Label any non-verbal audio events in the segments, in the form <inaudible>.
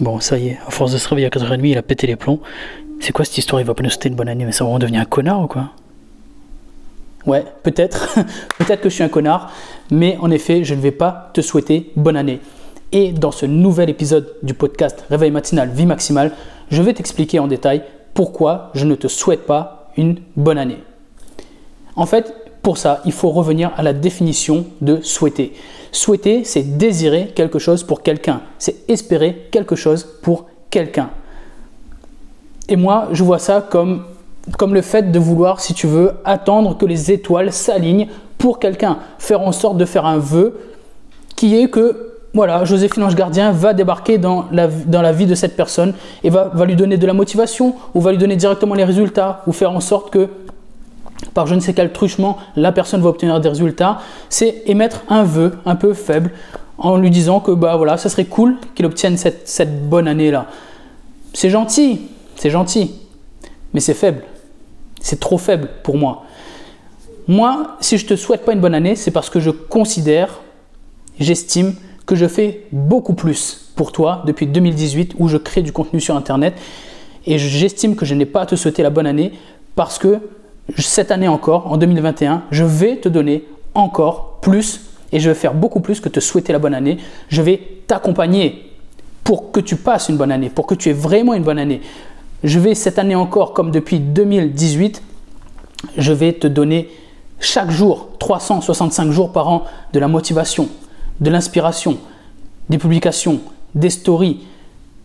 Bon, ça y est, à force de se réveiller à 4h30, il a pété les plombs. C'est quoi cette histoire? Il va pas nous souhaiter une bonne année, mais ça va devenir un connard ou quoi? Ouais, peut-être. <laughs> peut-être que je suis un connard, mais en effet, je ne vais pas te souhaiter bonne année. Et dans ce nouvel épisode du podcast Réveil matinal, vie maximale, je vais t'expliquer en détail pourquoi je ne te souhaite pas une bonne année. En fait, pour ça, il faut revenir à la définition de souhaiter. Souhaiter, c'est désirer quelque chose pour quelqu'un. C'est espérer quelque chose pour quelqu'un. Et moi, je vois ça comme, comme le fait de vouloir, si tu veux, attendre que les étoiles s'alignent pour quelqu'un. Faire en sorte de faire un vœu qui est que voilà, Joséphine Ange Gardien va débarquer dans la, vie de cette personne et va lui donner de la motivation ou va lui donner directement les résultats ou faire en sorte que par je ne sais quel truchement, la personne va obtenir des résultats, c'est émettre un vœu un peu faible en lui disant que bah voilà, ça serait cool qu'il obtienne cette, cette bonne année-là. C'est gentil, c'est gentil, mais c'est faible. C'est trop faible pour moi. Moi, si je te souhaite pas une bonne année, c'est parce que je considère, j'estime que je fais beaucoup plus pour toi depuis 2018 où je crée du contenu sur Internet et j'estime que je n'ai pas à te souhaiter la bonne année parce que cette année encore, en 2021, je vais te donner encore plus et je vais faire beaucoup plus que te souhaiter la bonne année. Je vais t'accompagner pour que tu passes une bonne année, pour que tu aies vraiment une bonne année. Je vais cette année encore, comme depuis 2018, je vais te donner chaque jour, 365 jours par an, de la motivation, de l'inspiration, des publications, des stories,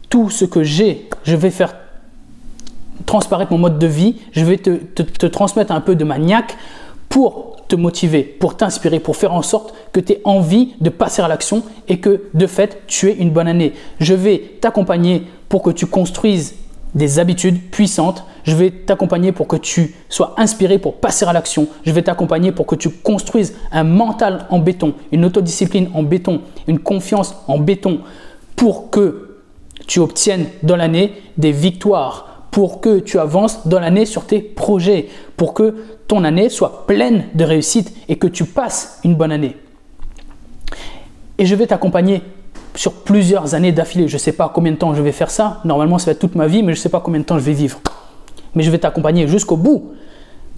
tout ce que j'ai, je vais faire transparaître mon mode de vie, je vais te, transmettre un peu de maniaque pour te motiver, pour t'inspirer, pour faire en sorte que tu aies envie de passer à l'action et que de fait tu aies une bonne année. Je vais t'accompagner pour que tu construises des habitudes puissantes. Je vais t'accompagner pour que tu sois inspiré pour passer à l'action. Je vais t'accompagner pour que tu construises un mental en béton, une autodiscipline en béton, une confiance en béton pour que tu obtiennes dans l'année des victoires pour que tu avances dans l'année sur tes projets, pour que ton année soit pleine de réussite et que tu passes une bonne année. Et je vais t'accompagner sur plusieurs années d'affilée. Je ne sais pas combien de temps je vais faire ça. Normalement, ça va être toute ma vie, mais je ne sais pas combien de temps je vais vivre. Mais je vais t'accompagner jusqu'au bout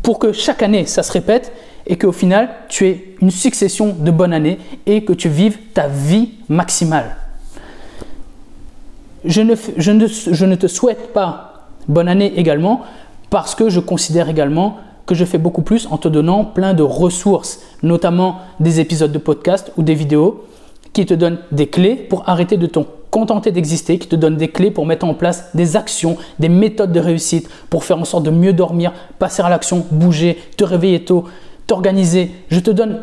pour que chaque année, ça se répète et qu'au final, tu aies une succession de bonnes années et que tu vives ta vie maximale. Je ne, je ne, je ne te souhaite pas bonne année également, parce que je considère également que je fais beaucoup plus en te donnant plein de ressources, notamment des épisodes de podcast ou des vidéos qui te donnent des clés pour arrêter de te contenter d'exister, qui te donnent des clés pour mettre en place des actions, des méthodes de réussite, pour faire en sorte de mieux dormir, passer à l'action, bouger, te réveiller tôt, t'organiser. Je te donne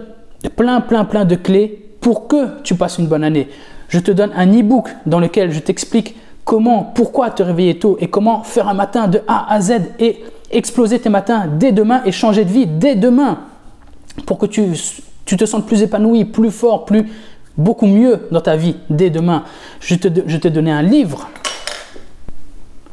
plein, plein, plein de clés pour que tu passes une bonne année. Je te donne un e-book dans lequel je t'explique comment, pourquoi te réveiller tôt et comment faire un matin de A à Z et exploser tes matins dès demain et changer de vie dès demain pour que tu, te sentes plus épanoui, plus fort, plus beaucoup mieux dans ta vie dès demain. Je te, je un livre.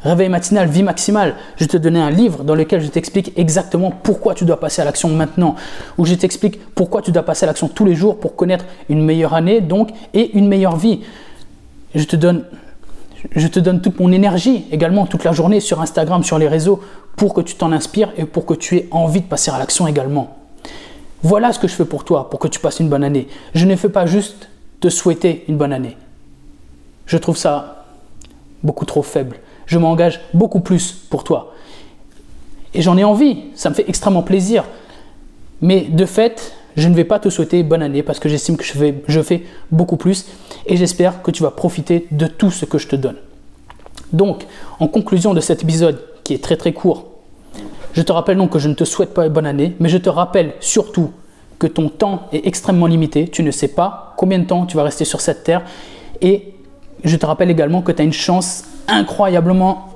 Réveil matinal, vie maximale. Je te donné un livre dans lequel je t'explique exactement pourquoi tu dois passer à l'action maintenant. Où je t'explique pourquoi tu dois passer à l'action tous les jours pour connaître une meilleure année donc et une meilleure vie. Je te donne je te donne toute mon énergie également toute la journée sur Instagram, sur les réseaux, pour que tu t'en inspires et pour que tu aies envie de passer à l'action également. Voilà ce que je fais pour toi, pour que tu passes une bonne année. Je ne fais pas juste te souhaiter une bonne année. Je trouve ça beaucoup trop faible. Je m'engage beaucoup plus pour toi. Et j'en ai envie, ça me fait extrêmement plaisir. Mais de fait, je ne vais pas te souhaiter bonne année parce que j'estime que je fais, beaucoup plus et j'espère que tu vas profiter de tout ce que je te donne. Donc, en conclusion de cet épisode qui est très très court, je te rappelle donc que je ne te souhaite pas bonne année, mais je te rappelle surtout que ton temps est extrêmement limité. Tu ne sais pas combien de temps tu vas rester sur cette terre. Et je te rappelle également que tu as une chance incroyablement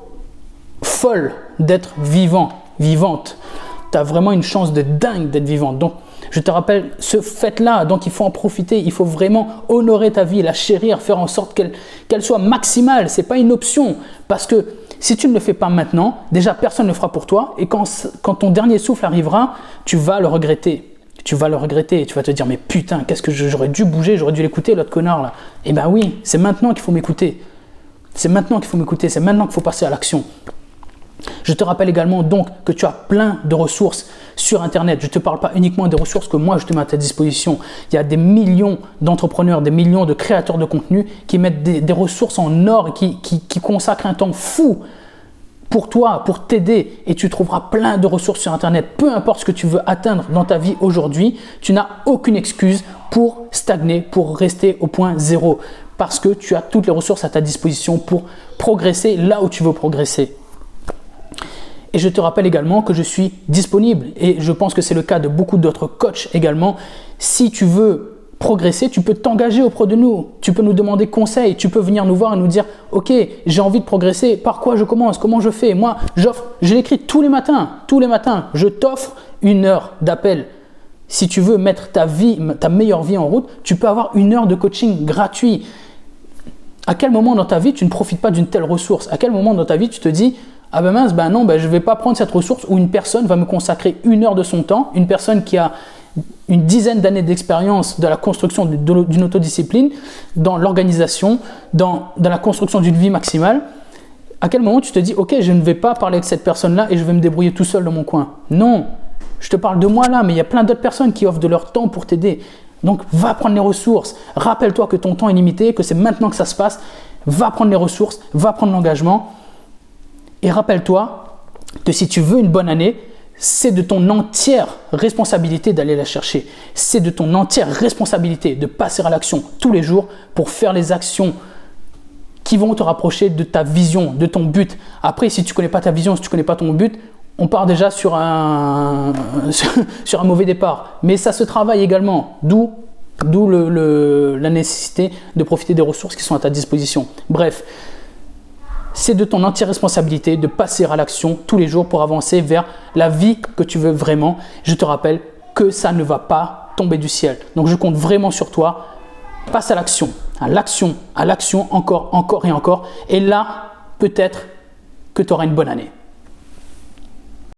folle d'être vivant, vivante. Tu as vraiment une chance de dingue d'être vivante. Donc, je te rappelle ce fait-là, donc il faut en profiter, il faut vraiment honorer ta vie, la chérir, faire en sorte qu'elle soit maximale. Ce n'est pas une option, parce que si tu ne le fais pas maintenant, déjà personne ne le fera pour toi, et quand, ton dernier souffle arrivera, tu vas le regretter. Tu vas le regretter, et tu vas te dire mais putain, qu'est-ce que j'aurais dû bouger, j'aurais dû l'écouter l'autre connard là. Eh ben oui, c'est maintenant qu'il faut m'écouter. C'est maintenant qu'il faut m'écouter, c'est maintenant qu'il faut passer à l'action. Je te rappelle également donc que tu as plein de ressources sur Internet. Je ne te parle pas uniquement des ressources que moi je te mets à ta disposition. Il y a des millions d'entrepreneurs, des millions de créateurs de contenu qui mettent des, ressources en or et qui, qui consacrent un temps fou pour toi, pour t'aider, et tu trouveras plein de ressources sur Internet. Peu importe ce que tu veux atteindre dans ta vie aujourd'hui, tu n'as aucune excuse pour stagner, pour rester au point zéro, parce que tu as toutes les ressources à ta disposition pour progresser là où tu veux progresser. Et je te rappelle également que je suis disponible, et je pense que c'est le cas de beaucoup d'autres coachs également. Si tu veux progresser, tu peux t'engager auprès de nous, tu peux nous demander conseil, tu peux venir nous voir et nous dire OK, j'ai envie de progresser, par quoi je commence, comment je fais? Moi, j'offre, je l'écris tous les matins, tous les matins, je t'offre une heure d'appel. Si tu veux mettre ta vie, ta meilleure vie en route, tu peux avoir une heure de coaching gratuit. À quel moment dans ta vie tu ne profites pas d'une telle ressource? À quel moment dans ta vie tu te dis ah ben mince, ben non, ben je ne vais pas prendre cette ressource où une personne va me consacrer une heure de son temps, une personne qui a une dizaine d'années d'expérience dans la construction d'une autodiscipline, dans l'organisation, dans, la construction d'une vie maximale, à quel moment tu te dis, ok, je ne vais pas parler avec cette personne-là et je vais me débrouiller tout seul dans mon coin? Non, je te parle de moi là, mais il y a plein d'autres personnes qui offrent de leur temps pour t'aider. Donc va prendre les ressources. Rappelle-toi que ton temps est limité, que c'est maintenant que ça se passe. Va prendre les ressources, va prendre l'engagement. Et rappelle-toi que si tu veux une bonne année, c'est de ton entière responsabilité d'aller la chercher. C'est de ton entière responsabilité de passer à l'action tous les jours pour faire les actions qui vont te rapprocher de ta vision, de ton but. Après, si tu ne connais pas ta vision, si tu ne connais pas ton but, on part déjà sur un, <laughs> sur un mauvais départ. Mais ça se travaille également, d'où d'où la nécessité de profiter des ressources qui sont à ta disposition. Bref, c'est de ton entière responsabilité de passer à l'action tous les jours pour avancer vers la vie que tu veux vraiment. Je te rappelle que ça ne va pas tomber du ciel. Donc je compte vraiment sur toi. Passe à l'action, à l'action, à l'action, encore, encore et encore. Et là, peut-être que tu auras une bonne année.